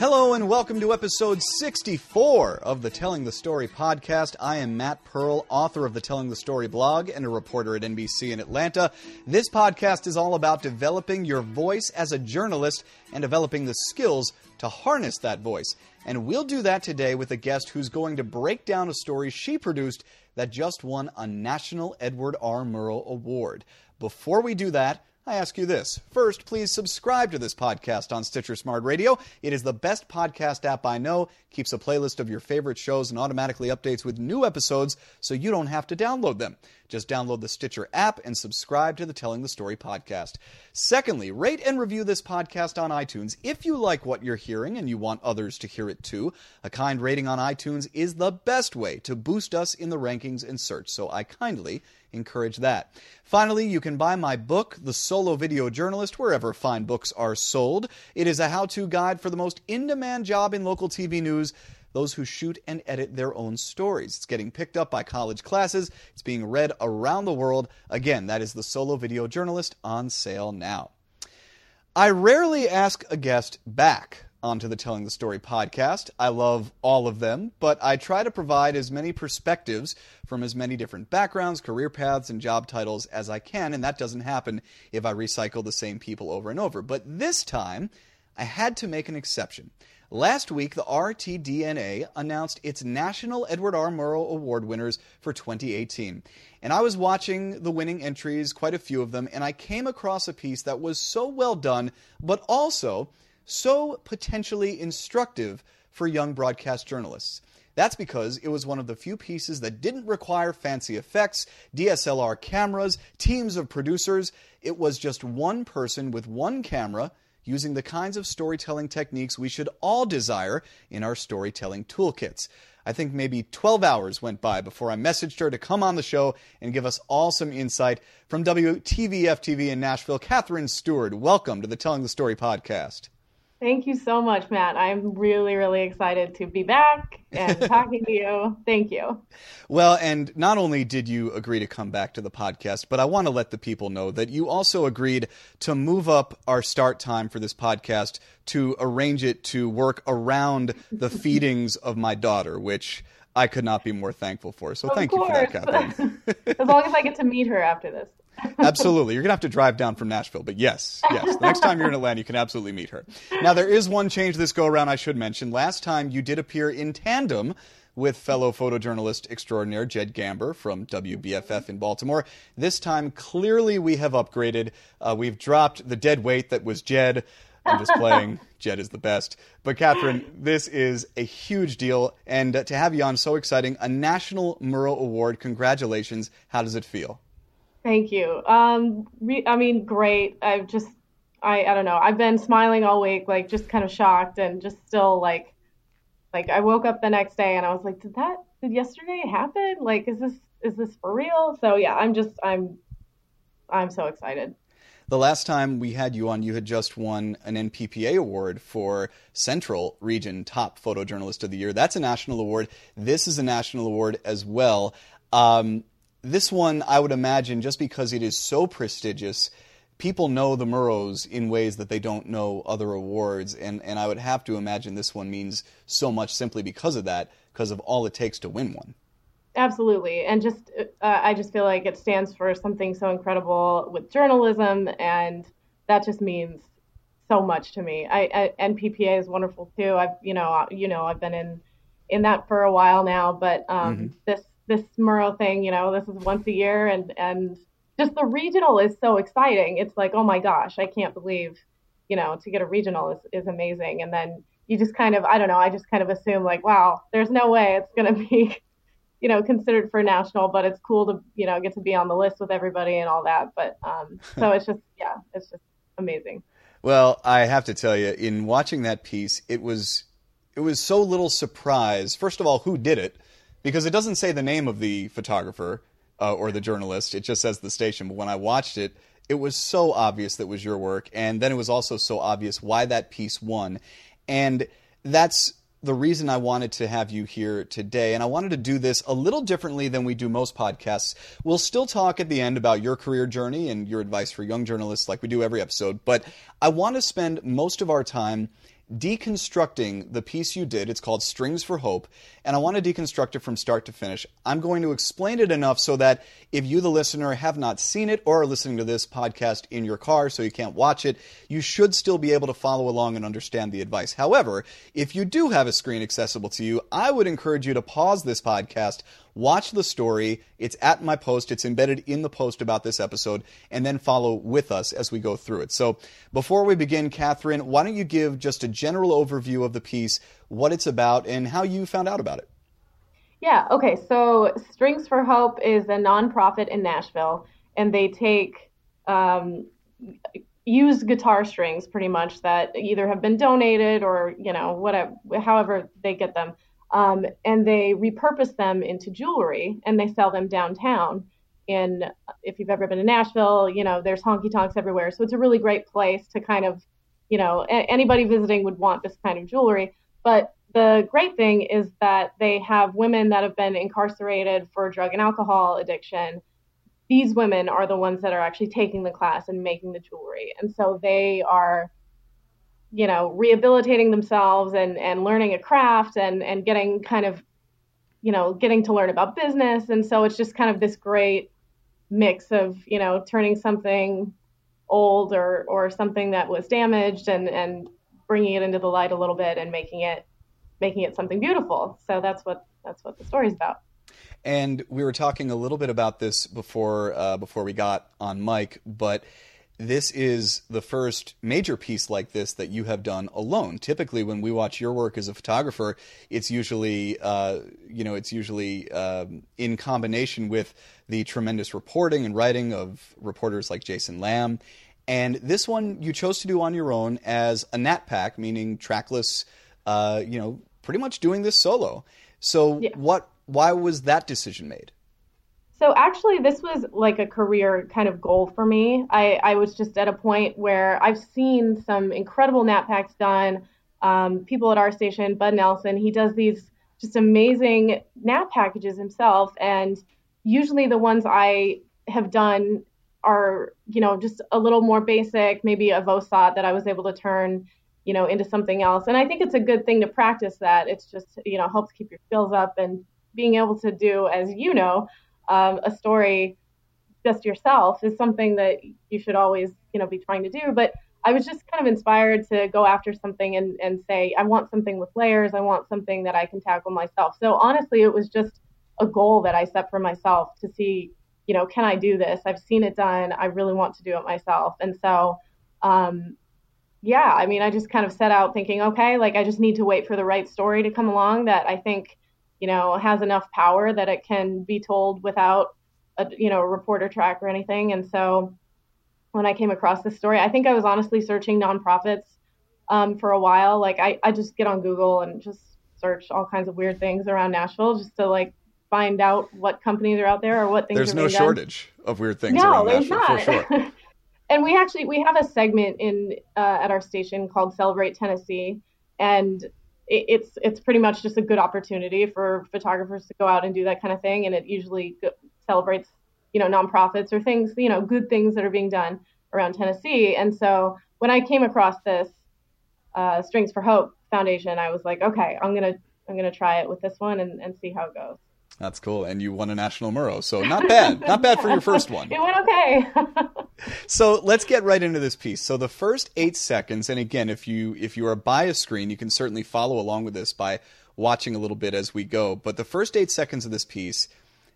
Hello and welcome to episode 64 of the Telling the Story podcast. I am Matt Pearl, author of the Telling the Story blog and a reporter at NBC in Atlanta. This podcast is all about developing your voice as a journalist and developing the skills to harness that voice. And we'll do that today with a guest who's going to break down a story she produced that just won a National Edward R. Murrow Award. Before we do that, I ask you this. First, please subscribe to this podcast on Stitcher Smart Radio. It is the best podcast app I know, keeps a playlist of your favorite shows and automatically updates with new episodes so you don't have to download them. Just download the Stitcher app and subscribe to the Telling the Story podcast. Secondly, rate and review this podcast on iTunes. If you like what you're hearing and you want others to hear it too, a kind rating on iTunes is the best way to boost us in the rankings and search, so I kindly encourage that. Finally, you can buy my book, The Solo Video Journalist, wherever fine books are sold. It is a how to guide for the most in demand job in local TV news those who shoot and edit their own stories. It's getting picked up by college classes, it's being read around the world. Again, that is The Solo Video Journalist on sale now. I rarely ask a guest back onto the Telling the Story podcast. I love all of them, but I try to provide as many perspectives from as many different backgrounds, career paths, and job titles as I can, and that doesn't happen if I recycle the same people over and over. But this time, I had to make an exception. Last week, the RTDNA announced its National Edward R. Murrow Award winners for 2018. And I was watching the winning entries, quite a few of them, and I came across a piece that was so well done, but also so potentially instructive for young broadcast journalists. That's because it was one of the few pieces that didn't require fancy effects, DSLR cameras, teams of producers. It was just one person with one camera using the kinds of storytelling techniques we should all desire in our storytelling toolkits. I think maybe 12 hours went by before I messaged her to come on the show and give us all some insight from WTVF TV in Nashville. Katherine Stewart, welcome to the Telling the Story podcast. Thank you so much, Matt. I'm really, really excited to be back and talking to you. Thank you. Well, and not only did you agree to come back to the podcast, but I want to let the people know that you also agreed to move up our start time for this podcast to arrange it to work around the feedings of my daughter, which I could not be more thankful for. So of thank course. you for that, Katherine. as long as I get to meet her after this. Absolutely. You're going to have to drive down from Nashville, but yes, yes. The next time you're in Atlanta, you can absolutely meet her. Now, there is one change this go around I should mention. Last time you did appear in tandem with fellow photojournalist extraordinaire Jed Gamber from WBFF in Baltimore. This time, clearly, we have upgraded. Uh, we've dropped the dead weight that was Jed. I'm just playing. Jed is the best. But Catherine, this is a huge deal, and uh, to have you on, so exciting. A National Murrow Award. Congratulations. How does it feel? Thank you. Um, re- I mean, great. I've just, I, I don't know. I've been smiling all week, like just kind of shocked and just still like, like I woke up the next day and I was like, did that, did yesterday happen? Like, is this, is this for real? So yeah, I'm just, I'm, I'm so excited. The last time we had you on, you had just won an NPPA award for Central Region Top Photojournalist of the Year. That's a national award. This is a national award as well. Um, this one, I would imagine, just because it is so prestigious, people know the Murrows in ways that they don't know other awards, and, and I would have to imagine this one means so much simply because of that, because of all it takes to win one. Absolutely, and just uh, I just feel like it stands for something so incredible with journalism, and that just means so much to me. I, I NPPA is wonderful too. I've you know you know I've been in in that for a while now, but um, mm-hmm. this this Murrow thing, you know, this is once a year and and just the regional is so exciting. It's like, oh my gosh, I can't believe, you know, to get a regional is, is amazing. And then you just kind of I don't know, I just kind of assume like, wow, there's no way it's gonna be, you know, considered for national, but it's cool to, you know, get to be on the list with everybody and all that. But um so it's just yeah, it's just amazing. Well, I have to tell you, in watching that piece, it was it was so little surprise. First of all, who did it? Because it doesn't say the name of the photographer uh, or the journalist. It just says the station. But when I watched it, it was so obvious that was your work, and then it was also so obvious why that piece won, and that's the reason I wanted to have you here today, and I wanted to do this a little differently than we do most podcasts. We'll still talk at the end about your career journey and your advice for young journalists, like we do every episode, but I want to spend most of our time deconstructing the piece you did. It's called Strings for Hope, and I want to deconstruct it from start to finish. I'm going to explain it enough so that if you, the listener, have not seen it or are listening to this podcast in your car so you can't watch it, you should still be able to follow along and understand the advice. However, if you do have a screen accessible to you, I would encourage you to pause this podcast watch the story. It's at my post, it's embedded in the post about this episode, and then follow with us as we go through it. So before we begin, Catherine, why don't you give just a general overview of the piece, what it's about, and how you found out about it? Yeah, okay. So Strings for Hope is a nonprofit in Nashville, and they take um, used guitar strings pretty much that either have been donated or, you know, whatever, however they get them um, and they repurpose them into jewelry and they sell them downtown. And if you've ever been to Nashville, you know, there's honky tonks everywhere. So it's a really great place to kind of, you know, a- anybody visiting would want this kind of jewelry. But the great thing is that they have women that have been incarcerated for drug and alcohol addiction. These women are the ones that are actually taking the class and making the jewelry. And so they are you know, rehabilitating themselves and, and learning a craft and, and getting kind of, you know, getting to learn about business. And so it's just kind of this great mix of, you know, turning something old or, or something that was damaged and, and bringing it into the light a little bit and making it, making it something beautiful. So that's what, that's what the story's about. And we were talking a little bit about this before, uh, before we got on mic, but this is the first major piece like this that you have done alone. Typically, when we watch your work as a photographer, it's usually, uh, you know, it's usually um, in combination with the tremendous reporting and writing of reporters like Jason Lamb. And this one you chose to do on your own as a nat pack, meaning trackless. Uh, you know, pretty much doing this solo. So, yeah. what? Why was that decision made? So actually, this was like a career kind of goal for me. I, I was just at a point where I've seen some incredible nat packs done. Um, people at our station, Bud Nelson, he does these just amazing nat packages himself, and usually the ones I have done are, you know, just a little more basic, maybe a VOSAT that I was able to turn, you know, into something else. And I think it's a good thing to practice that. It's just, you know, helps keep your skills up and being able to do, as you know, um, a story just yourself is something that you should always, you know, be trying to do. But I was just kind of inspired to go after something and, and say, I want something with layers. I want something that I can tackle myself. So honestly, it was just a goal that I set for myself to see, you know, can I do this? I've seen it done. I really want to do it myself. And so, um, yeah, I mean, I just kind of set out thinking, okay, like I just need to wait for the right story to come along that I think you know, has enough power that it can be told without a, you know, a reporter track or anything. And so when I came across this story, I think I was honestly searching nonprofits um, for a while. Like I, I just get on Google and just search all kinds of weird things around Nashville just to like find out what companies are out there or what things. There's no shortage done. of weird things no, around there's Nashville not. for sure. and we actually we have a segment in uh, at our station called Celebrate Tennessee, and it's it's pretty much just a good opportunity for photographers to go out and do that kind of thing, and it usually celebrates you know nonprofits or things you know good things that are being done around Tennessee. And so when I came across this uh, Strings for Hope Foundation, I was like, okay, I'm gonna I'm gonna try it with this one and, and see how it goes. That's cool. And you won a national Murrow, so not bad. not bad for your first one. It went okay. so let's get right into this piece. So the first eight seconds, and again, if you if you are by a screen, you can certainly follow along with this by watching a little bit as we go. But the first eight seconds of this piece,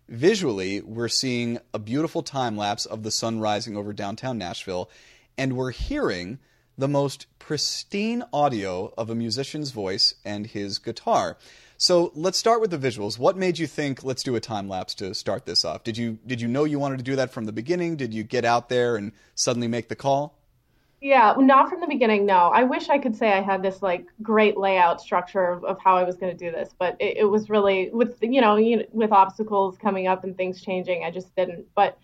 visually, we're seeing a beautiful time lapse of the sun rising over downtown Nashville, and we're hearing the most pristine audio of a musician's voice and his guitar. So let's start with the visuals. What made you think let's do a time lapse to start this off? Did you did you know you wanted to do that from the beginning? Did you get out there and suddenly make the call? Yeah, not from the beginning. No, I wish I could say I had this like great layout structure of, of how I was going to do this, but it, it, was really with you know, with obstacles coming up and things changing, I just didn't. But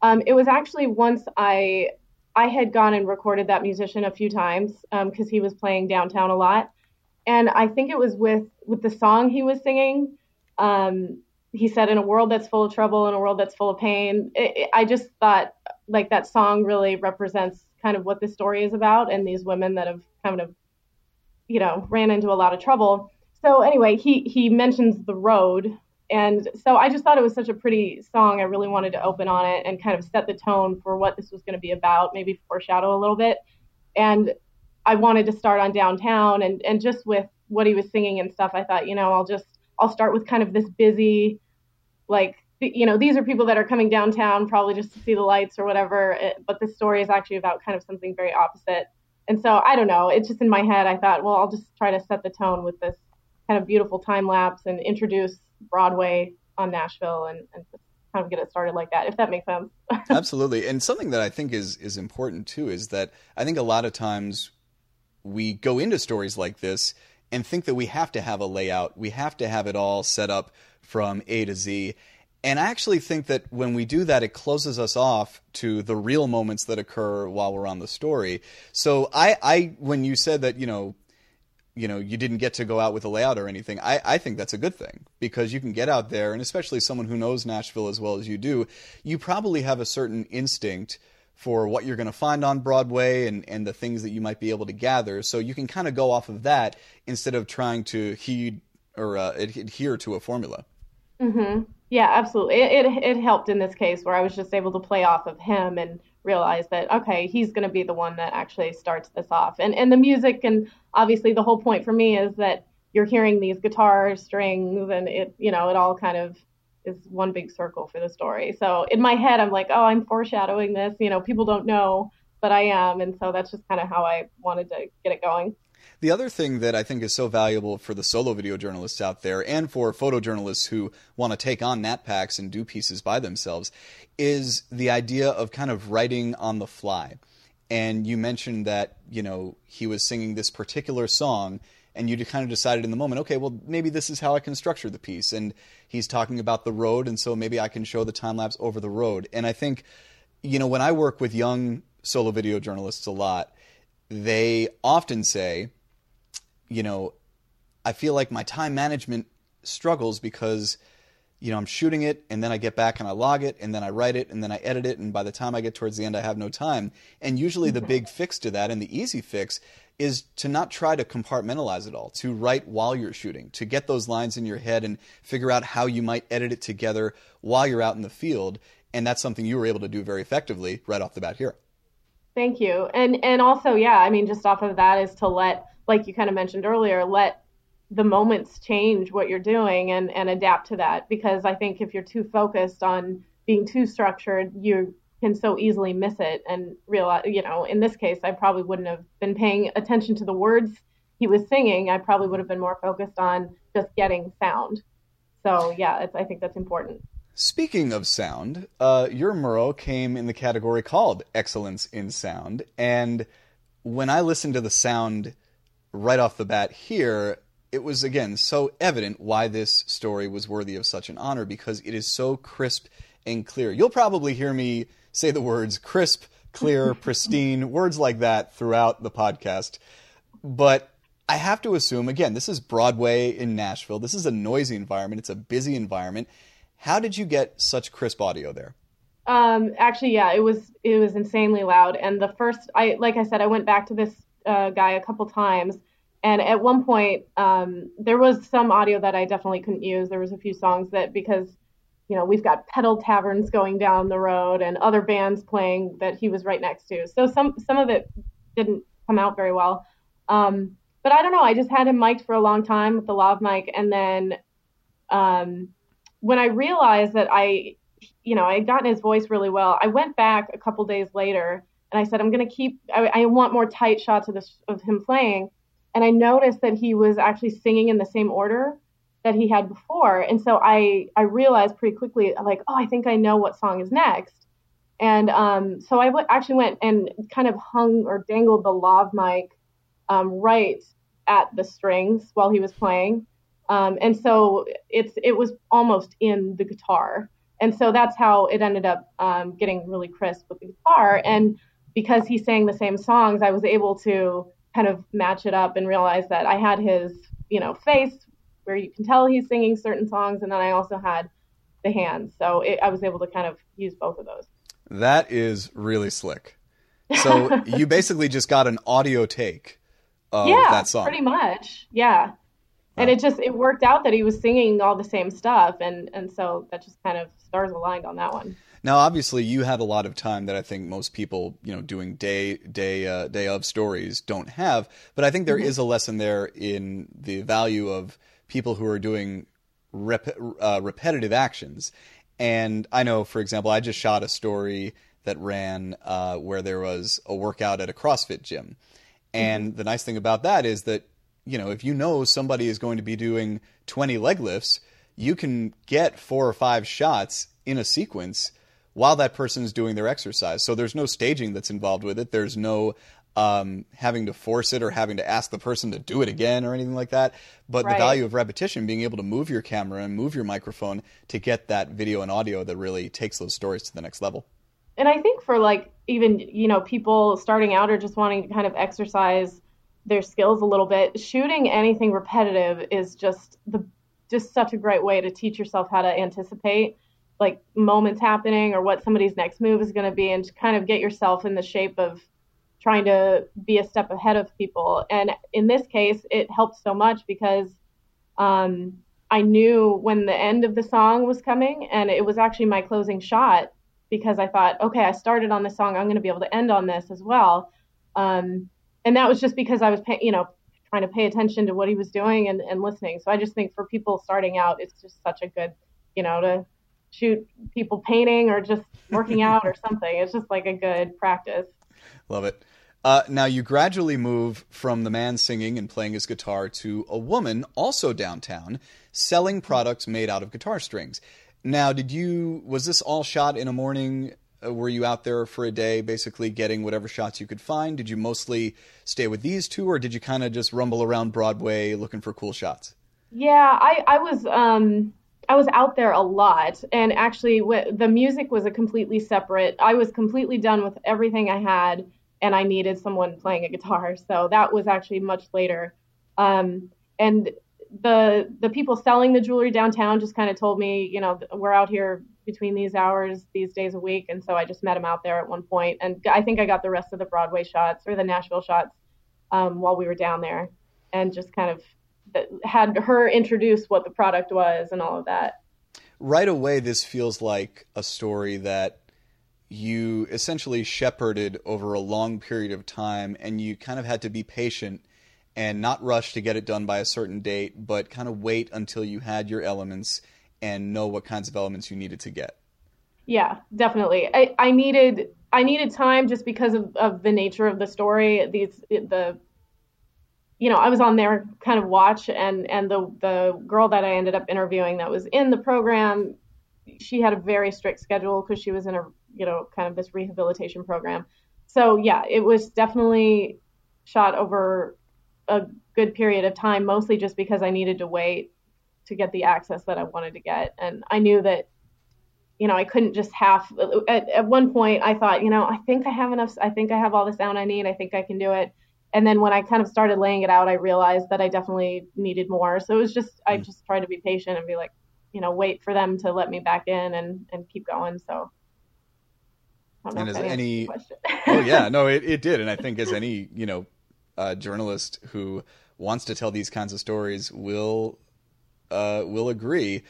um, it was actually once I I had gone and recorded that musician a few times because um, he was playing downtown a lot, and I think it was with with the song he was singing. Um, he said, "In a world that's full of trouble, in a world that's full of pain." It, it, I just thought like that song really represents kind of what this story is about, and these women that have kind of you know, ran into a lot of trouble. So anyway, he he mentions the road, and so I just thought it was such a pretty song. I really wanted to open on it and kind of set the tone for what this was going to be about, maybe foreshadow a little bit. And I wanted to start on downtown, and and just with what he was singing and stuff, I thought, you know, I'll just I'll start with kind of this busy, like you know, these are people that are coming downtown probably just to see the lights or whatever. It, but this story is actually about kind of something very opposite. And so I don't know. It's just in my head. I thought, well, I'll just try to set the tone with this kind of beautiful time lapse and introduce Broadway on Nashville and, and kind of get it started like that, if that makes sense. Absolutely. And something that I think is is important too is that I think a lot of times we go into stories like this and think that we have to have a layout, we have to have it all set up from A to Z. And I actually think that when we do that, it closes us off to the real moments that occur while we're on the story. So I, I when you said that, you know, you know, you didn't get to go out with a layout or anything, I, I think that's a good thing because you can get out there, and especially someone who knows Nashville as well as you do, you probably have a certain instinct for what you're going to find on Broadway and, and the things that you might be able to gather. So you can kind of go off of that instead of trying to heed or uh, adhere to a formula. Mm-hmm. Yeah, absolutely. It, it, it helped in this case where I was just able to play off of him and realize that okay, he's going to be the one that actually starts this off. And and the music and obviously the whole point for me is that you're hearing these guitar strings and it you know it all kind of is one big circle for the story. So in my head, I'm like, oh, I'm foreshadowing this. You know, people don't know, but I am, and so that's just kind of how I wanted to get it going. The other thing that I think is so valuable for the solo video journalists out there and for photojournalists who want to take on Nat packs and do pieces by themselves is the idea of kind of writing on the fly. And you mentioned that, you know, he was singing this particular song and you kind of decided in the moment, okay, well, maybe this is how I can structure the piece. And he's talking about the road, and so maybe I can show the time lapse over the road. And I think, you know, when I work with young solo video journalists a lot, they often say, you know, I feel like my time management struggles because you know, I'm shooting it and then I get back and I log it and then I write it and then I edit it and by the time I get towards the end I have no time. And usually the big fix to that and the easy fix is to not try to compartmentalize it all, to write while you're shooting, to get those lines in your head and figure out how you might edit it together while you're out in the field. And that's something you were able to do very effectively right off the bat here. Thank you. And and also, yeah, I mean just off of that is to let like you kind of mentioned earlier, let the moments change what you're doing and, and adapt to that. Because I think if you're too focused on being too structured, you can so easily miss it and realize, you know, in this case, I probably wouldn't have been paying attention to the words he was singing. I probably would have been more focused on just getting sound. So, yeah, I think that's important. Speaking of sound, uh, your Murrow came in the category called Excellence in Sound. And when I listened to the sound right off the bat here, it was again so evident why this story was worthy of such an honor because it is so crisp and clear. You'll probably hear me say the words crisp, clear, pristine, words like that throughout the podcast. But I have to assume, again, this is Broadway in Nashville. This is a noisy environment, it's a busy environment. How did you get such crisp audio there? Um, actually, yeah, it was it was insanely loud. And the first, I like I said, I went back to this uh, guy a couple times, and at one point, um, there was some audio that I definitely couldn't use. There was a few songs that because you know we've got pedal taverns going down the road and other bands playing that he was right next to. So some some of it didn't come out very well. Um, but I don't know. I just had him mic'd for a long time with the lav mic, and then um, when I realized that I, you know, I had gotten his voice really well, I went back a couple days later and I said, I'm going to keep. I, I want more tight shots of this of him playing and I noticed that he was actually singing in the same order that he had before. And so I I realized pretty quickly like, oh, I think I know what song is next. And um, so I w- actually went and kind of hung or dangled the lav mic um, right at the strings while he was playing. Um, and so it's it was almost in the guitar. And so that's how it ended up um, getting really crisp with the guitar. And because he sang the same songs, I was able to kind of match it up and realize that I had his, you know, face where you can tell he's singing certain songs, and then I also had the hands. So it, I was able to kind of use both of those. That is really slick. So you basically just got an audio take of yeah, that song. pretty much. Yeah. And it just it worked out that he was singing all the same stuff and and so that just kind of stars aligned on that one. Now, obviously, you had a lot of time that I think most people, you know, doing day day uh, day of stories don't have. But I think there is a lesson there in the value of people who are doing rep- uh, repetitive actions. And I know, for example, I just shot a story that ran uh, where there was a workout at a CrossFit gym. And the nice thing about that is that, you know, if you know somebody is going to be doing 20 leg lifts, you can get four or five shots in a sequence while that person is doing their exercise. So there's no staging that's involved with it. There's no um, having to force it or having to ask the person to do it again or anything like that. But Right. the value of repetition, being able to move your camera and move your microphone to get that video and audio that really takes those stories to the next level. And I think for like even, you know, people starting out or just wanting to kind of exercise their skills a little bit, shooting anything repetitive is just the just such a great way to teach yourself how to anticipate like moments happening or what somebody's next move is going to be and to kind of get yourself in the shape of trying to be a step ahead of people. And in this case, it helped so much because um, I knew when the end of the song was coming, and it was actually my closing shot because I thought, okay, I started on this song, I'm going to be able to end on this as well. Um, and that was just because I was, pay, you know, trying to pay attention to what he was doing and, and listening. So I just think for people starting out, it's just such a good, you know, to shoot people painting or just working out or something. It's just like a good practice. Love it. Uh, now you gradually move from the man singing and playing his guitar to a woman also downtown selling products made out of guitar strings. Now, did you was this all shot in a morning? Uh, were you out there for a day, basically getting whatever shots you could find? Did you mostly stay with these two, or did you kind of just rumble around Broadway looking for cool shots? Yeah, I, I was um I was out there a lot, and actually, wh- the music was a completely separate. I was completely done with everything I had, and I needed someone playing a guitar, so that was actually much later. Um, and the the people selling the jewelry downtown just kind of told me, you know, we're out here between these hours, these days a week, and so I just met them out there at one point, and I think I got the rest of the Broadway shots or the Nashville shots um, while we were down there, and just kind of had her introduce what the product was and all of that. right away this feels like a story that you essentially shepherded over a long period of time and you kind of had to be patient and not rush to get it done by a certain date but kind of wait until you had your elements and know what kinds of elements you needed to get Yeah, definitely. I, I needed I needed time just because of, of the nature of the story. These the you know, I was on their kind of watch and and the the girl that I ended up interviewing that was in the program, she had a very strict schedule because she was in a you know kind of this rehabilitation program. So yeah, it was definitely shot over a good period of time, mostly just because I needed to wait to get the access that I wanted to get, and I knew that you know, I couldn't just half. At, at one point, I thought, you know, I think I have enough. I think I have all the sound I need. I think I can do it. And then when I kind of started laying it out, I realized that I definitely needed more. So it was just, I just tried to be patient and be like, you know, wait for them to let me back in and and keep going. So. I don't know And if is that answers any- question. oh yeah no it, it did and i think as any you know uh, journalist who wants to tell these kinds of stories will uh, will agree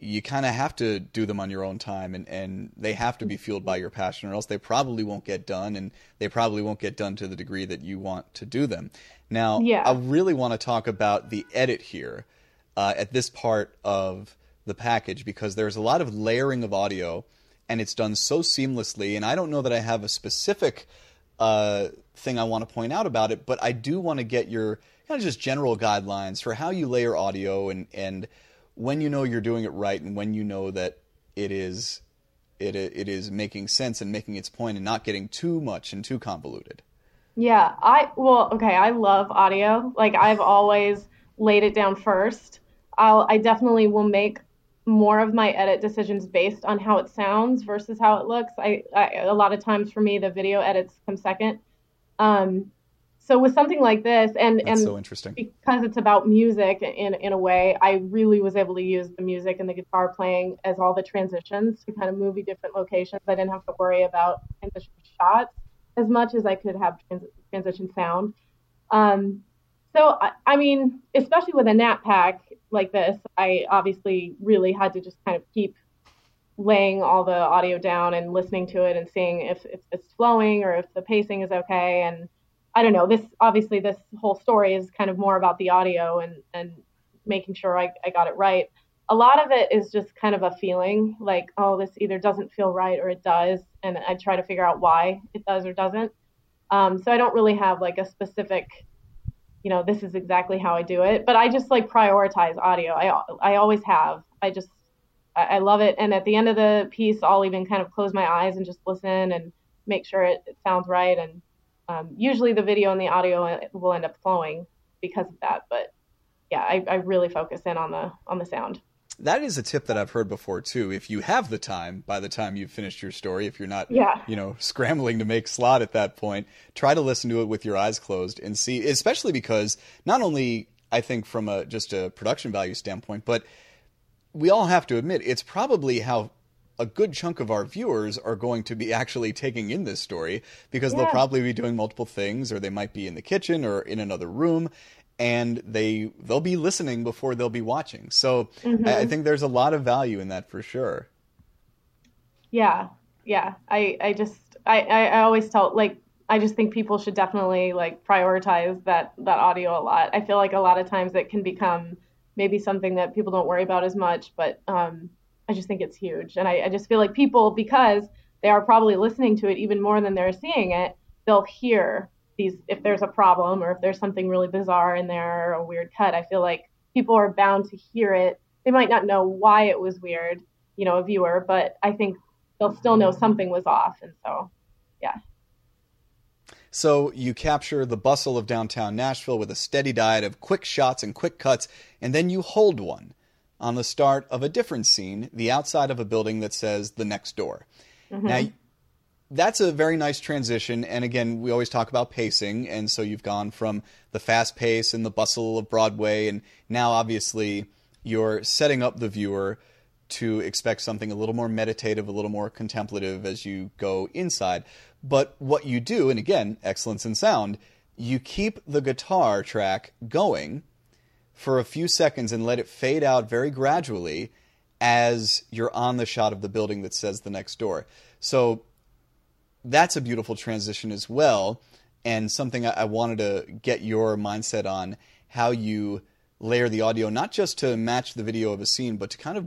you kind of have to do them on your own time and, and they have to be fueled by your passion or else they probably won't get done and they probably won't get done to the degree that you want to do them now Yeah. i really want to talk about the edit here uh, at this part of the package because there's a lot of layering of audio and it's done so seamlessly and i don't know that i have a specific uh, thing i want to point out about it but i do want to get your kind of just general guidelines for how you layer audio and, and when you know you're doing it right and when you know that it is it, it is making sense and making its point and not getting too much and too convoluted Yeah, I well, okay, I love audio. Like I've always laid it down first. I'll I definitely will make more of my edit decisions based on how it sounds versus how it looks. I, I a lot of times for me the video edits come second. Um so with something like this and that's and so interesting because it's about music in in a way, I really was able to use the music and the guitar playing as all the transitions to kind of you different locations. I didn't have to worry about transition shots as much as I could have trans- transition sound. Um, So, I, I mean, especially with a nat pack like this, I obviously really had to just kind of keep laying all the audio down and listening to it and seeing if, if it's flowing or if the pacing is okay. And I don't know, this obviously this whole story is kind of more about the audio and, and making sure I, I got it right. A lot of it is just kind of a feeling like, oh, this either doesn't feel right or it does. And I try to figure out why it does or doesn't. Um, so I don't really have like a specific, you know, this is exactly how I do it, but I just like prioritize audio. I, I always have. I just I, love it. And at the end of the piece, I'll even kind of close my eyes and just listen and make sure it, it sounds right. And um, usually the video and the audio uh, will end up flowing because of that. But yeah, I, I really focus in on the on the sound. That is a tip that I've heard before too. If you have the time by the time you've finished your story, if you're not, yeah. you know, scrambling to make slot at that point, try to listen to it with your eyes closed and see. Especially because not only I think from a just a production value standpoint, but we all have to admit it's probably how a good chunk of our viewers are going to be actually taking in this story because yeah. they'll probably be doing multiple things or they might be in the kitchen or in another room and they they'll be listening before they'll be watching. So mm-hmm. I, I, think there's a lot of value in that for sure. Yeah. Yeah. I I just I, I always tell like I just think people should definitely like prioritize that that audio a lot. I feel like a lot of times it can become maybe something that people don't worry about as much, but um, I just think it's huge. And I, I just feel like people, because they are probably listening to it even more than they're seeing it, they'll hear these if there's a problem or if there's something really bizarre in there or a weird cut. I feel like people are bound to hear it. They might not know why it was weird, you know, a viewer, but I think they'll still know something was off. And so, yeah. So you capture the bustle of downtown Nashville with a steady diet of quick shots and quick cuts, and then you hold one on the start of a different scene, the outside of a building that says the next door. Mm-hmm. Now, that's a very nice transition. And again, we always talk about pacing. And so you've gone from the fast pace and the bustle of Broadway, and now obviously you're setting up the viewer to expect something a little more meditative, a little more contemplative as you go inside. But what you do, and again, excellence in sound, you keep the guitar track going for a few seconds and let it fade out very gradually as you're on the shot of the building that says the next door. So that's a beautiful transition as well, and something I, wanted to get your mindset on how you layer the audio, not just to match the video of a scene, but to kind of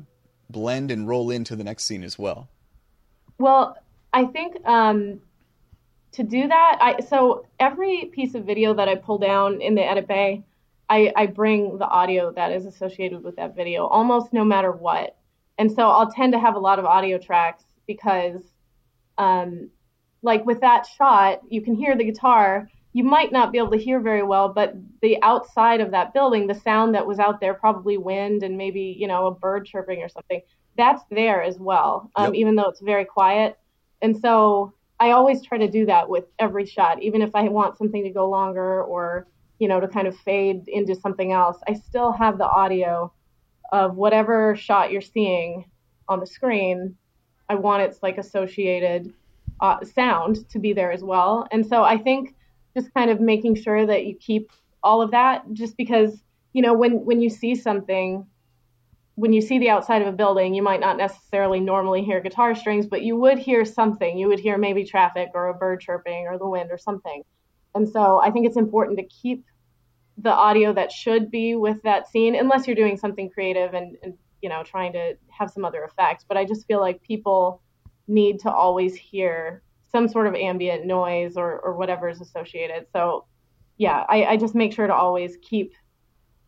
blend and roll into the next scene as well. Well, I think um, to do that, I so every piece of video that I pull down in the edit bay, I, I bring the audio that is associated with that video, almost no matter what. And so I'll tend to have a lot of audio tracks because, um, like with that shot, you can hear the guitar. You might not be able to hear very well, but the outside of that building, the sound that was out there, probably wind and maybe you know a bird chirping or something, that's there as well, um, yep. even though it's very quiet. And so I always try to do that with every shot, even if I want something to go longer or, you know, to kind of fade into something else. I still have the audio of whatever shot you're seeing on the screen. I want its like associated uh, sound to be there as well. And so I think just kind of making sure that you keep all of that just because, you know, when, when you see something, when you see the outside of a building, you might not necessarily normally hear guitar strings, but you would hear something. You would hear maybe traffic or a bird chirping or the wind or something. And so I think it's important to keep the audio that should be with that scene, unless you're doing something creative and, and you know trying to have some other effects. But I just feel like people need to always hear some sort of ambient noise or, or whatever is associated. So yeah, I, I just make sure to always keep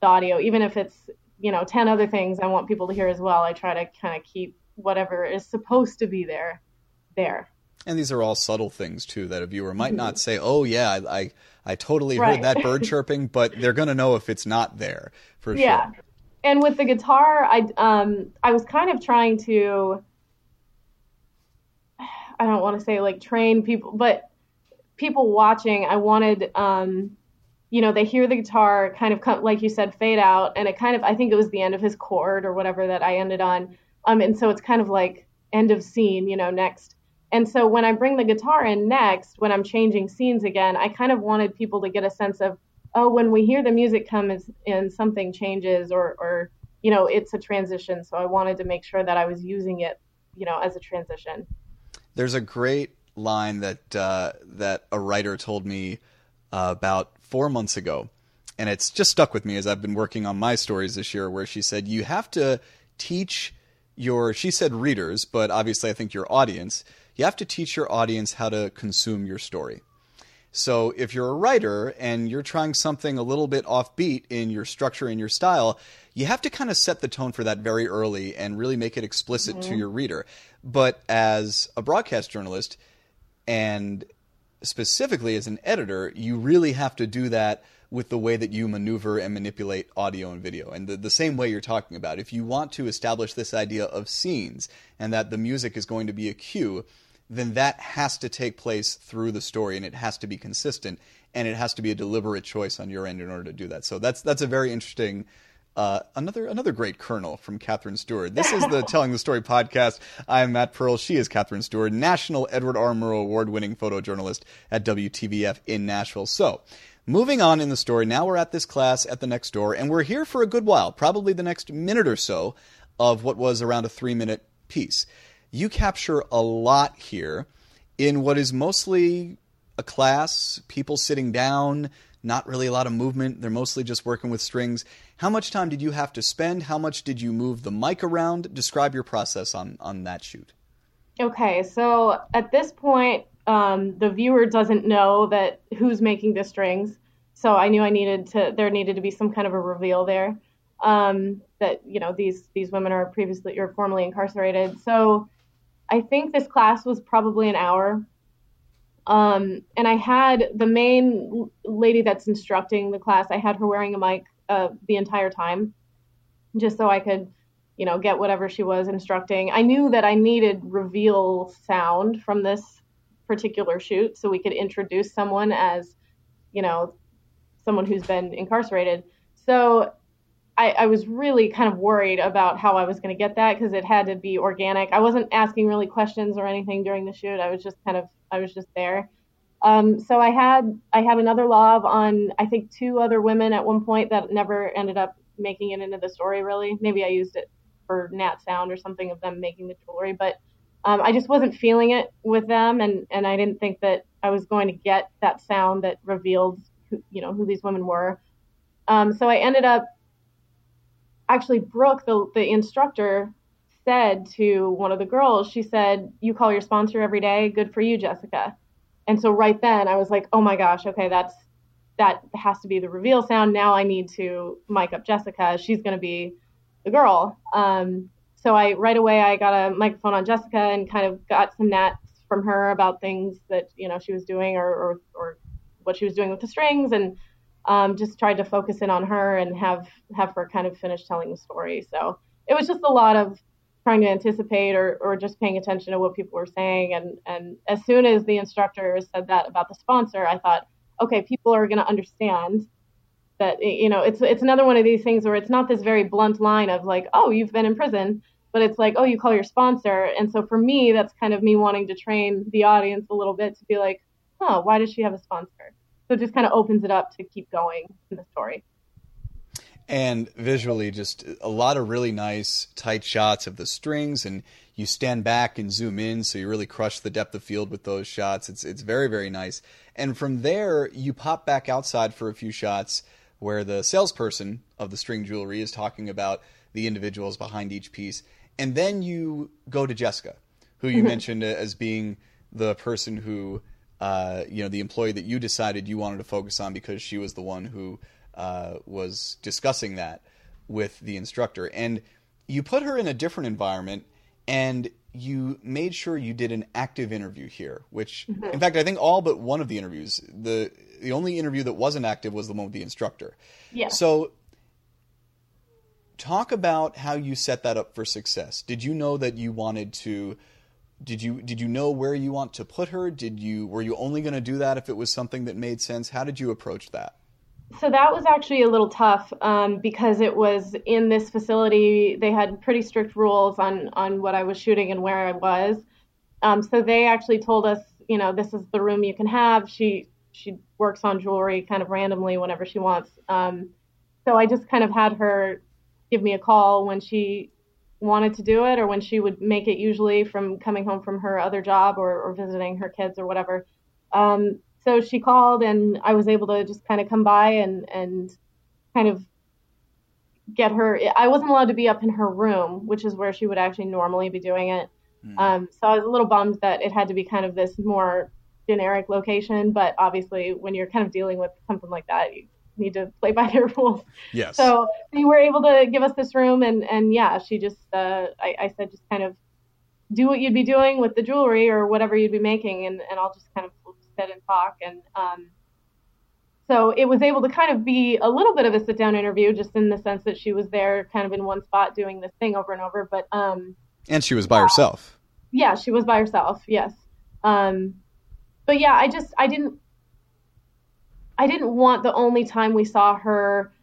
the audio, even if it's you know 10 other things i want people to hear as well i try to kind of keep whatever is supposed to be there there and these are all subtle things too that a viewer might not say oh yeah i i, I totally right. heard that bird chirping but they're going to know if it's not there for yeah. sure and with the guitar i um i was kind of trying to i don't want to say like train people but people watching i wanted um you know, they hear the guitar kind of come, like you said, fade out, and it kind of, I think it was the end of his chord or whatever that I ended on. Um, and so it's kind of like end of scene, you know, next. And so when I bring the guitar in next, when I'm changing scenes again, I kind of wanted people to get a sense of, oh, when we hear the music come in, something changes or, or, you know, it's a transition. So I wanted to make sure that I was using it, you know, as a transition. There's a great line that uh, that a writer told me uh, about four months ago, and it's just stuck with me as I've been working on my stories this year. Where she said, "You have to teach your," she said, readers, but obviously I think your audience. You have to teach your audience how to consume your story. So if you're a writer and you're trying something a little bit offbeat in your structure and your style, you have to kind of set the tone for that very early and really make it explicit mm-hmm. to your reader. But as a broadcast journalist and specifically as an editor, you really have to do that with the way that you maneuver and manipulate audio and video. And the, the same way you're talking about. If you want to establish this idea of scenes and that the music is going to be a cue, then that has to take place through the story and it has to be consistent and it has to be a deliberate choice on your end in order to do that. So that's that's a very interesting uh, another another great kernel from Catherine Stewart. This is the Telling the Story podcast. I am Matt Pearl. She is Catherine Stewart, National Edward R. Murrow Award winning photojournalist at WTVF in Nashville. So, moving on in the story, now we're at this class at the next door, and we're here for a good while, probably the next minute or so of what was around a three minute piece you capture a lot here in what is mostly a class, people sitting down, not really a lot of movement. They're mostly just working with strings. How much time did you have to spend? How much did you move the mic around? Describe your process on, on that shoot. Okay, so at this point, um, the viewer doesn't know that who's making the strings. So I knew I needed to. There needed to be some kind of a reveal there. Um, that you know these these women are previously or formerly incarcerated. So I think this class was probably an hour. Um, and I had the main lady that's instructing the class, I had her wearing a mic uh, the entire time just so I could, you know, get whatever she was instructing. I knew that I needed reveal sound from this particular shoot so we could introduce someone as, you know, someone who's been incarcerated. So I, I, was really kind of worried about how I was going to get that because it had to be organic. I wasn't asking really questions or anything during the shoot. I was just kind of I was just there. Um, so I had I had another lav on I think two other women at one point that never ended up making it into the story. Really, maybe I used it for Nat Sound or something of them making the jewelry, but um, I just wasn't feeling it with them, and and I didn't think that I was going to get that sound that revealed who, you know who these women were. Um, so I ended up actually Brooke, the the instructor, said to one of the girls, she said, "You call your sponsor every day. Good for you, Jessica." And so right then I was like, "Oh my gosh, okay, that's that has to be the reveal sound. Now I need to mic up Jessica. She's going to be the girl." Um, so I right away I got a microphone on Jessica and kind of got some nats from her about things that you know she was doing or or, or what she was doing with the strings and um, just tried to focus in on her and have have her kind of finish telling the story. So it was just a lot of trying to anticipate or, or just paying attention to what people were saying. And, and as soon as the instructor said that about the sponsor, I thought, okay, people are going to understand that, you know, it's, it's another one of these things where it's not this very blunt line of like, oh, you've been in prison, but it's like, oh, you call your sponsor. And so for me, that's kind of me wanting to train the audience a little bit to be like, huh, why does she have a sponsor? So it just kind of opens it up to keep going in the story. And visually, just a lot of really nice tight shots of the strings, and you stand back and zoom in, so you really crush the depth of field with those shots. It's it's very very nice. And from there, you pop back outside for a few shots where the salesperson of the string jewelry is talking about the individuals behind each piece, and then you go to Jessica, who you mm-hmm. mentioned as being the person who uh, you know, the employee that you decided you wanted to focus on because she was the one who uh, was discussing that with the instructor. And you put her in a different environment and you made sure you did an active interview here, which, mm-hmm. in fact, I think all but one of the interviews, the the only interview that wasn't active was the one with the instructor. Yeah. So, talk about how you set that up for success. Did you know that you wanted to did you did you know where you want to put her? Did you were you only going to do that if it was something that made sense? How did you approach that? So that was actually a little tough um, because it was in this facility. They had pretty strict rules on on what I was shooting and where I was. Um, so they actually told us, you know, this is the room you can have. She she works on jewelry kind of randomly whenever she wants. Um, so I just kind of had her give me a call when she wanted to do it or when she would make it usually from coming home from her other job or, or visiting her kids or whatever. Um, so she called and I was able to just kind of come by and, and kind of get her. I wasn't allowed to be up in her room, which is where she would actually normally be doing it. Mm. Um, so I was a little bummed that it had to be kind of this more generic location, but obviously when you're kind of dealing with something like that, you need to play by their rules. Yes. So they were able to give us this room, and and yeah, she just uh, I, I said just kind of do what you'd be doing with the jewelry or whatever you'd be making, and and I'll just kind of sit and talk and um. So it was able to kind of be a little bit of a sit down interview, just in the sense that she was there, kind of in one spot doing this thing over and over. But um. And she was by herself. Yeah, she was by herself. Yes. Um, but yeah, I just I didn't I didn't want the only time we saw her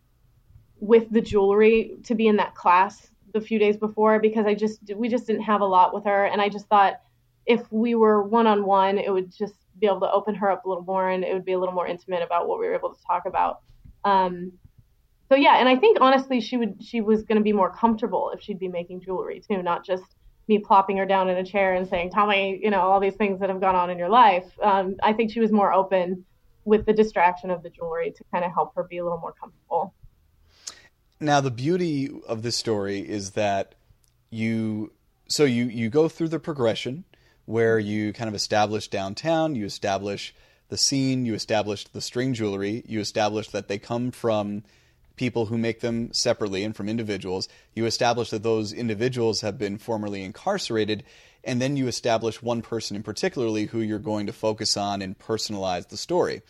with the jewelry to be in that class the few days before because I just we just didn't have a lot with her and I just thought if we were one on one it would just be able to open her up a little more and it would be a little more intimate about what we were able to talk about. Um, so yeah, and I think honestly she would she was going to be more comfortable if she'd be making jewelry too, not just me plopping her down in a chair and saying, "Tell me, you know, all these things that have gone on in your life." Um, I think she was more open with the distraction of the jewelry to kind of help her be a little more comfortable. Now, the beauty of this story is that you so you you go through the progression where you kind of establish downtown, you establish the scene, you establish the string jewelry, you establish that they come from people who make them separately and from individuals. You establish that those individuals have been formerly incarcerated and then you establish one person in particularly who you're going to focus on and personalize the story.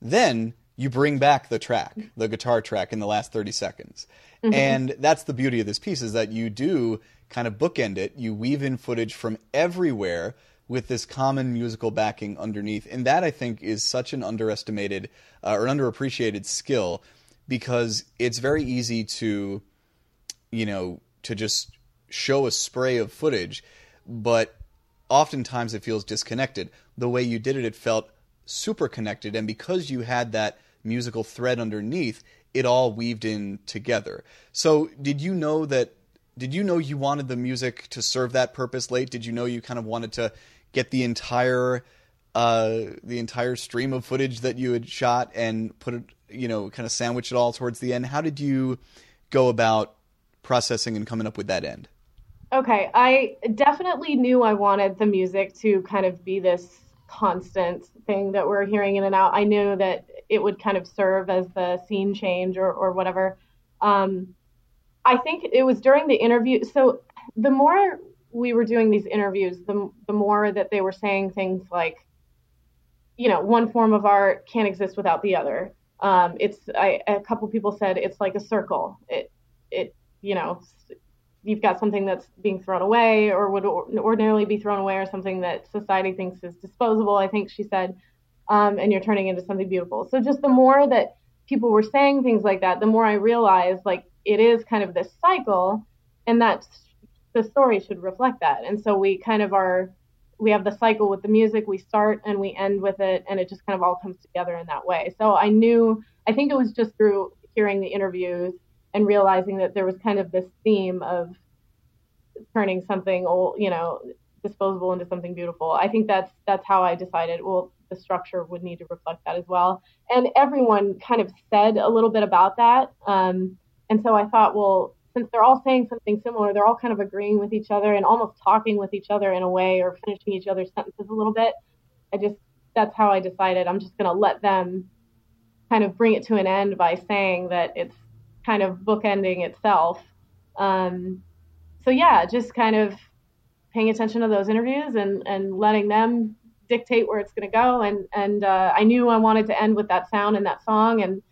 Then you bring back the track, the guitar track in the last 30 seconds. Mm-hmm. And that's the beauty of this piece is that you do kind of bookend it. You weave in footage from everywhere with this common musical backing underneath. And that I think is such an underestimated uh, or underappreciated skill because it's very easy to you know to just show a spray of footage but oftentimes it feels disconnected. The way you did it, it felt super connected, and because you had that musical thread underneath, it all weaved in together. So, did you know that? Did you know you wanted the music to serve that purpose late? Did you know you kind of wanted to get the entire uh, the entire stream of footage that you had shot and put it, you know, kind of sandwich it all towards the end? How did you go about processing and coming up with that end? Okay, I definitely knew I wanted the music to kind of be this constant thing that we're hearing in and out. I knew that it would kind of serve as the scene change or, or whatever. Um, I think it was during the interview. So the more we were doing these interviews, the, the more that they were saying things like, you know, one form of art can't exist without the other. Um, it's I, a couple people said it's like a circle. It it you know you've got something that's being thrown away or would ordinarily be thrown away or something that society thinks is disposable, I think she said, um, and you're turning into something beautiful. So just the more that people were saying things like that, the more I realized like it is kind of this cycle and that the story should reflect that. And so we kind of are, we have the cycle with the music, we start and we end with it, and it just kind of all comes together in that way. So I knew, I think it was just through hearing the interviews and realizing that there was kind of this theme of turning something old, you know, disposable into something beautiful. I think that's that's how I decided. Well, the structure would need to reflect that as well. And everyone kind of said a little bit about that. Um, and so I thought, well, since they're all saying something similar, they're all kind of agreeing with each other and almost talking with each other in a way, or finishing each other's sentences a little bit. I just that's how I decided. I'm just going to let them kind of bring it to an end by saying that it's kind of bookending itself. Um, so yeah, just kind of paying attention to those interviews and, and letting them dictate where it's going to go. And, and uh, I knew I wanted to end with that sound and that song. And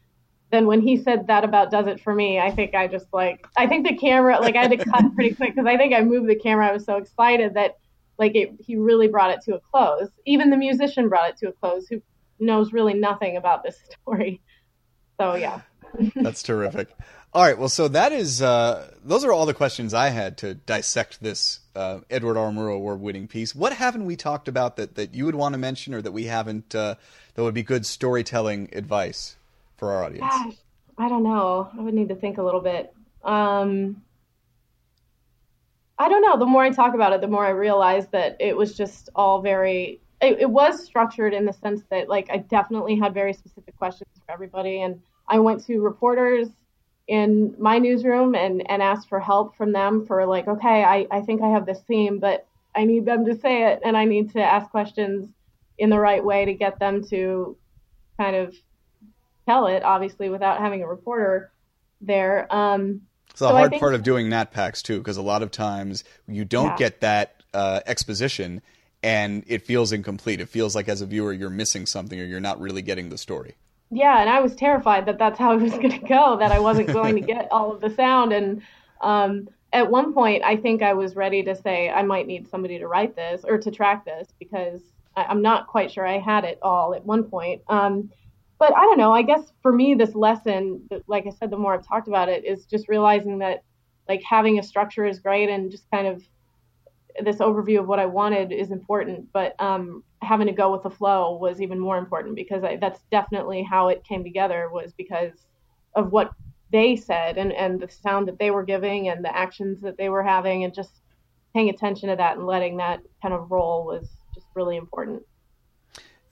then when he said that about does it for me, I think I just like, I think the camera, like I had to cut pretty quick because I think I moved the camera. I was so excited that like it, he really brought it to a close. Even the musician brought it to a close who knows really nothing about this story. So yeah. That's terrific. All right, well, so that is uh, those are all the questions I had to dissect this uh, Edward R. Murrow Award-winning piece. What haven't we talked about that, that you would want to mention, or that we haven't uh, that would be good storytelling advice for our audience? Gosh, I don't know. I would need to think a little bit. Um, I don't know. The more I talk about it, the more I realize that it was just all very. It, it was structured in the sense that, like, I definitely had very specific questions for everybody, and I went to reporters in my newsroom and, and asked for help from them for like, okay, I, I think I have this theme, but I need them to say it and I need to ask questions in the right way to get them to kind of tell it, obviously, without having a reporter there. Um, it's the so hard think, part of doing nat packs too, because a lot of times you don't yeah. get that uh, exposition and it feels incomplete. It feels like as a viewer you're missing something or you're not really getting the story yeah, and I was terrified that that's how it was going to go, that I wasn't going to get all of the sound. And um, at one point, I think I was ready to say I might need somebody to write this or to track this because I, am not quite sure I had it all at one point. Um, but I don't know. I guess for me, this lesson, like I said, the more I've talked about it, is just realizing that like having a structure is great and just kind of this overview of what I wanted is important, but um, having to go with the flow was even more important because I, that's definitely how it came together was because of what they said and, and the sound that they were giving and the actions that they were having and just paying attention to that and letting that kind of roll was just really important.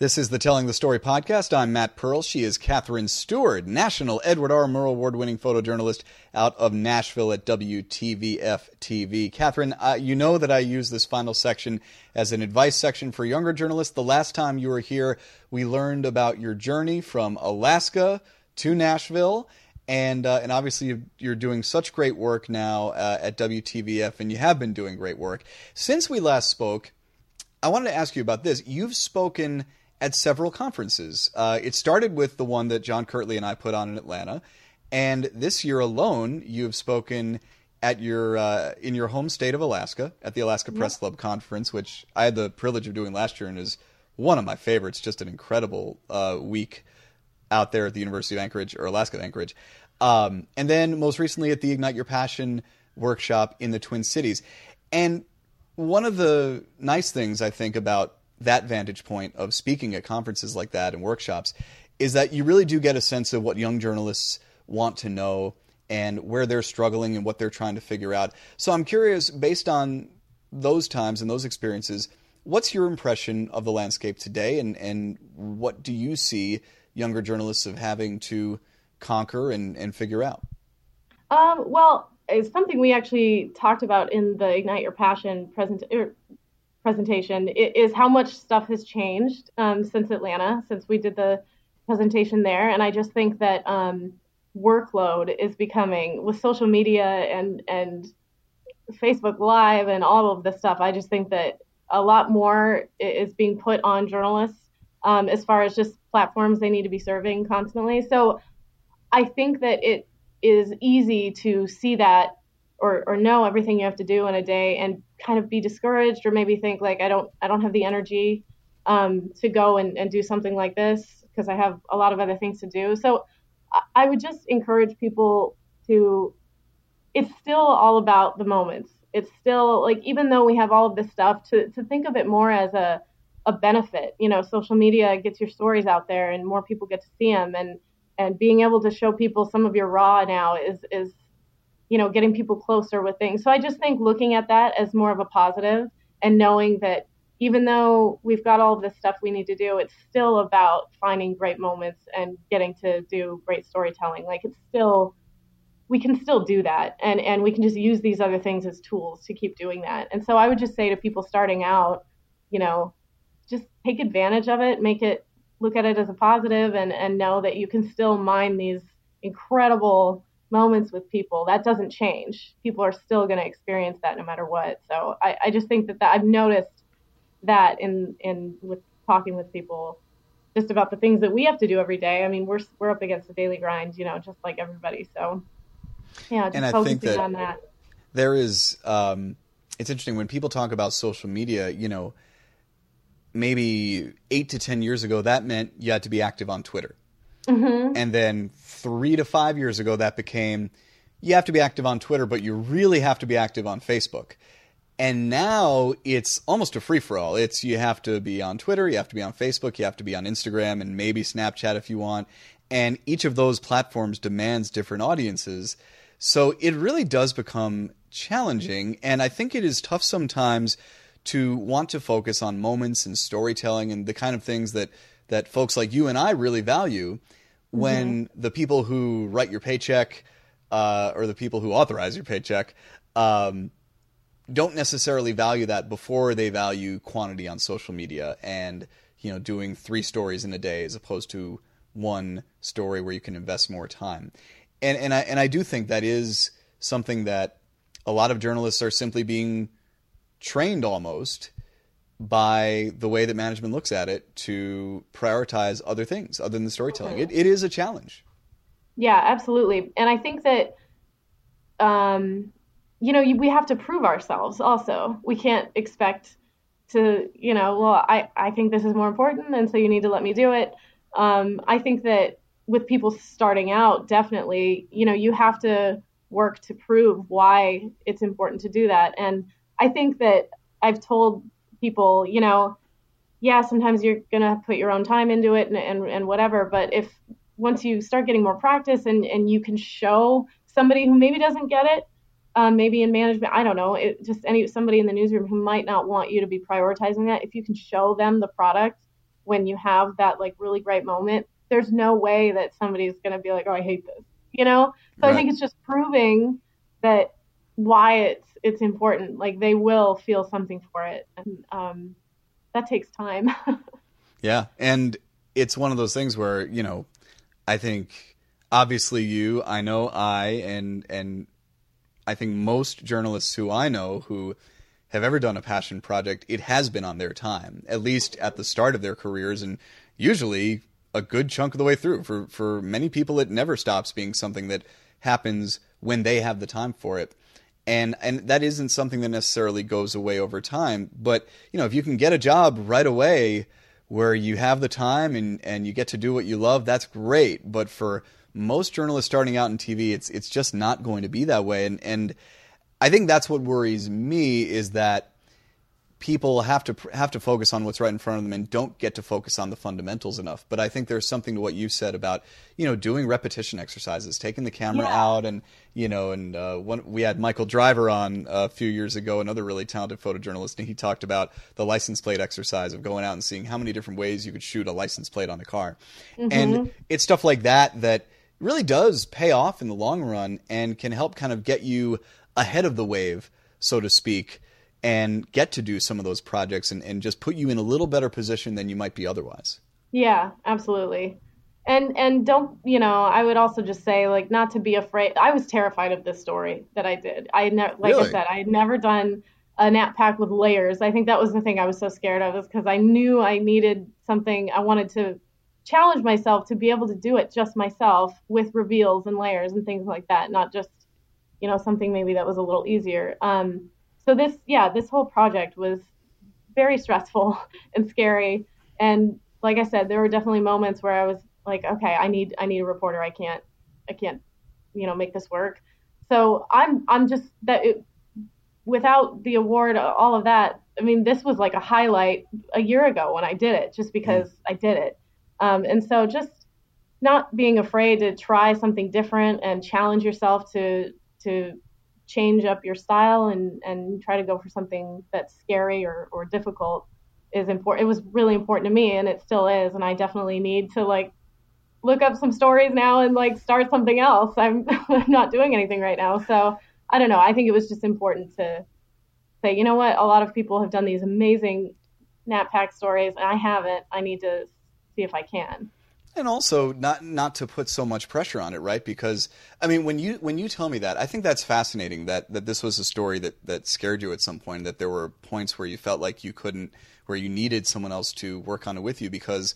This is the Telling the Story podcast. I'm Matt Pearl. She is Catherine Stewart, National Edward R. Murrow Award winning photojournalist out of Nashville at WTVF TV. Catherine, uh, you know that I use this final section as an advice section for younger journalists. The last time you were here, we learned about your journey from Alaska to Nashville. And, uh, and obviously, you're doing such great work now uh, at WTVF, and you have been doing great work. Since we last spoke, I wanted to ask you about this. You've spoken at several conferences. Uh, it started with the one that John Kirtley and I put on in Atlanta, and this year alone, you've spoken at your uh, in your home state of Alaska at the Alaska Press Club conference, which I had the privilege of doing last year, and is one of my favorites. Just an incredible uh, week out there at the University of Anchorage or Alaska Anchorage, um, and then most recently at the Ignite Your Passion workshop in the Twin Cities. And one of the nice things I think about that vantage point of speaking at conferences like that and workshops is that you really do get a sense of what young journalists want to know and where they're struggling and what they're trying to figure out. So I'm curious, based on those times and those experiences, what's your impression of the landscape today, and, and what do you see younger journalists of having to conquer and, and figure out? Um, well, it's something we actually talked about in the Ignite Your Passion present, er, presentation is how much stuff has changed um, since Atlanta, since we did the presentation there. And I just think that um, workload is becoming with social media and and Facebook Live and all of this stuff. I just think that a lot more is being put on journalists um, as far as just platforms they need to be serving constantly. So I think that it is easy to see that or, or know everything you have to do in a day and kind of be discouraged or maybe think like I don't I don't have the energy um, to go and, and do something like this because I have a lot of other things to do. So I would just encourage people to it's still all about the moments. It's still like even though we have all of this stuff to to think of it more as a a benefit. You know, social media gets your stories out there and more people get to see them and and being able to show people some of your raw now is is you know, getting people closer with things. So I just think looking at that as more of a positive and knowing that even though we've got all of this stuff we need to do, it's still about finding great moments and getting to do great storytelling. Like it's still we can still do that and and we can just use these other things as tools to keep doing that. And so I would just say to people starting out, you know, just take advantage of it, make it look at it as a positive and and know that you can still mine these incredible moments with people, that doesn't change. People are still going to experience that no matter what. So I, I just think that, that I've noticed that in in with talking with people just about the things that we have to do every day. I mean, we're we're up against the daily grind, you know, just like everybody. So yeah, just and I think that, on that. There is um, it's interesting when people talk about social media, you know, maybe 8 to 10 years ago that meant you had to be active on Twitter Mm-hmm. And then three to five years ago, that became you have to be active on Twitter, but you really have to be active on Facebook. And now it's almost a free for all. It's you have to be on Twitter, you have to be on Facebook, you have to be on Instagram, and maybe Snapchat if you want. And each of those platforms demands different audiences. So it really does become challenging. And I think it is tough sometimes to want to focus on moments and storytelling and the kind of things that, that folks like you and I really value when the people who write your paycheck uh, or the people who authorize your paycheck um, don't necessarily value that before they value quantity on social media and you know doing three stories in a day as opposed to one story where you can invest more time. And and I and I do think that is something that a lot of journalists are simply being trained almost by the way that management looks at it to prioritize other things other than storytelling. It, it is a challenge. Yeah, absolutely. And I think that, um, you know, we have to prove ourselves also. We can't expect to, you know, well, I, I think this is more important, and so you need to let me do it. Um, I think that with people starting out, definitely, you know, you have to work to prove why it's important to do that. And I think that I've told people, you know, yeah, sometimes you're going to put your own time into it and, and, and whatever. But if once you start getting more practice and, and you can show somebody who maybe doesn't get it, um, maybe in management, I don't know, it, just any somebody in the newsroom who might not want you to be prioritizing that. If you can show them the product when you have that like really great moment, there's no way that somebody's going to be like, oh, I hate this, you know. So right. I think it's just proving that why it's it's important. Like they will feel something for it, and um, that takes time. yeah, and it's one of those things where you know, I think obviously you, I know I, and and I think most journalists who I know who have ever done a passion project, it has been on their time, at least at the start of their careers, and usually a good chunk of the way through. For for many people, it never stops being something that happens when they have the time for it and and that isn't something that necessarily goes away over time but you know if you can get a job right away where you have the time and and you get to do what you love that's great. But for most journalists starting out in TV it's it's just not going to be that way. And and I think that's what worries me is that people have to have to focus on what's right in front of them and don't get to focus on the fundamentals enough. But I think there's something to what you said about you know doing repetition exercises, taking the camera yeah. out, and you know, and uh, one, we had Michael Driver on a few years ago, another really talented photojournalist, and he talked about the license plate exercise of going out and seeing how many different ways you could shoot a license plate on a car, mm-hmm. and it's stuff like that that really does pay off in the long run and can help kind of get you ahead of the wave, so to speak and get to do some of those projects and, and just put you in a little better position than you might be otherwise. Yeah, absolutely. And and don't you know? I would also just say like not to be afraid. I was terrified of this story that I did. I had never, like really? I said, I had never done a nat pack with layers. I think that was the thing I was so scared of, is because I knew I needed something. I wanted to challenge myself to be able to do it just myself with reveals and layers and things like that, not just you know something maybe that was a little easier. Um, so this yeah this whole project was very stressful and scary. And like i said there were definitely moments where i was like okay i need i need a reporter. I can't i can't you know make this work. So i'm i'm just that it, without the award all of that i mean this was like a highlight a year ago when i did it just because mm. i did it. Um, and so just not being afraid to try something different and challenge yourself to to change up your style and and try to go for something that's scary or, or difficult is important it was really important to me and it still is and i definitely need to like look up some stories now and like start something else. I'm i'm not doing anything right now. So i don't know. I think it was just important to say you know what? A lot of people have done these amazing nat pack stories and i haven't. I need to see if i can and also not not to put so much pressure on it, right? Because I mean, when you when you tell me that, I think that's fascinating that that this was a story that that scared you at some point. That there were points where you felt like you couldn't, where you needed someone else to work on it with you. Because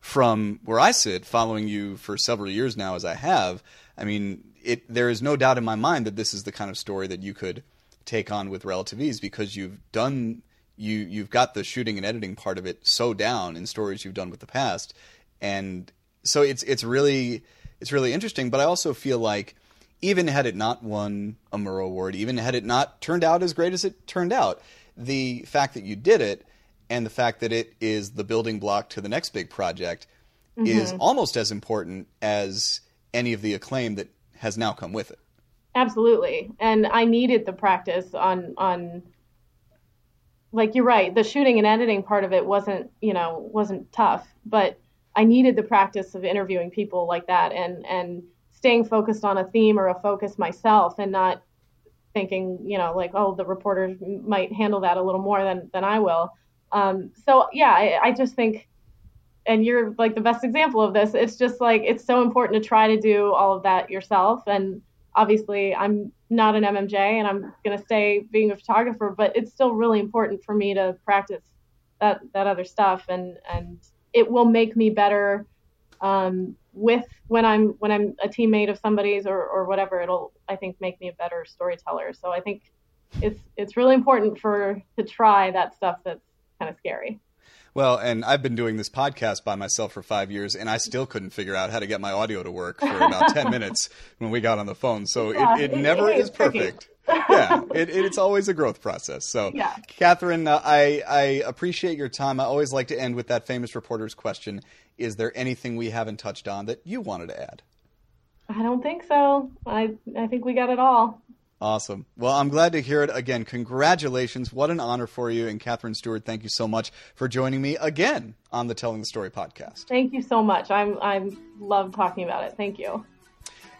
from where I sit, following you for several years now, as I have, I mean, it there is no doubt in my mind that this is the kind of story that you could take on with relative ease because you've done you you've got the shooting and editing part of it so down in stories you've done with the past and so it's it's really it's really interesting. But I also feel like even had it not won a Murrow Award, even had it not turned out as great as it turned out, the fact that you did it and the fact that it is the building block to the next big project mm-hmm. is almost as important as any of the acclaim that has now come with it. Absolutely. And I needed the practice on on like you're right, the shooting and editing part of it wasn't, you know, wasn't tough, but I needed the practice of interviewing people like that and and staying focused on a theme or a focus myself and not thinking, you know, like, oh, the reporters might handle that a little more than, than I will. Um, so yeah, I, I just think, and you're like the best example of this. It's just like, it's so important to try to do all of that yourself. And obviously I'm not an MMJ and I'm going to stay being a photographer, but it's still really important for me to practice that, that other stuff. And, and it will make me better um, with when I'm when I'm a teammate of somebody's or, or whatever, it'll I think make me a better storyteller. So I think it's it's really important for to try that stuff that's kind of scary. Well, and I've been doing this podcast by myself for five years, and I still couldn't figure out how to get my audio to work for about 10 minutes when we got on the phone. So yeah, it, it, it, never is perfect. yeah, it, it's always a growth process. So, yeah. Catherine, uh, I, I appreciate your time. I always like to end with that famous reporter's question Is there anything we haven't touched on that you wanted to add? I don't think so. I, I think we got it all. Awesome. Well, I'm glad to hear it again. Congratulations. What an honor for you. And Catherine Stewart, thank you so much for joining me again on the Telling the Story podcast. Thank you so much. I'm I love talking about it. Thank you.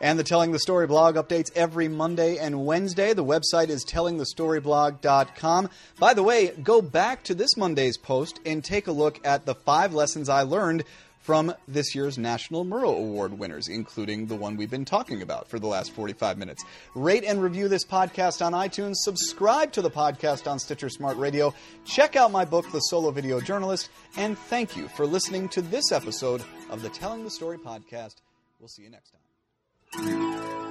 And the Telling the Story blog updates every Monday and Wednesday. The website is tellingthestoryblog.com. By the way, go back to this Monday's post and take a look at the five lessons I learned from this year's National Murrow Award winners, including the one we've been talking about for the last 45 minutes. Rate and review this podcast on iTunes, subscribe to the podcast on Stitcher Smart Radio, check out my book, The Solo Video Journalist, and thank you for listening to this episode of the Telling the Story podcast. We'll see you next time.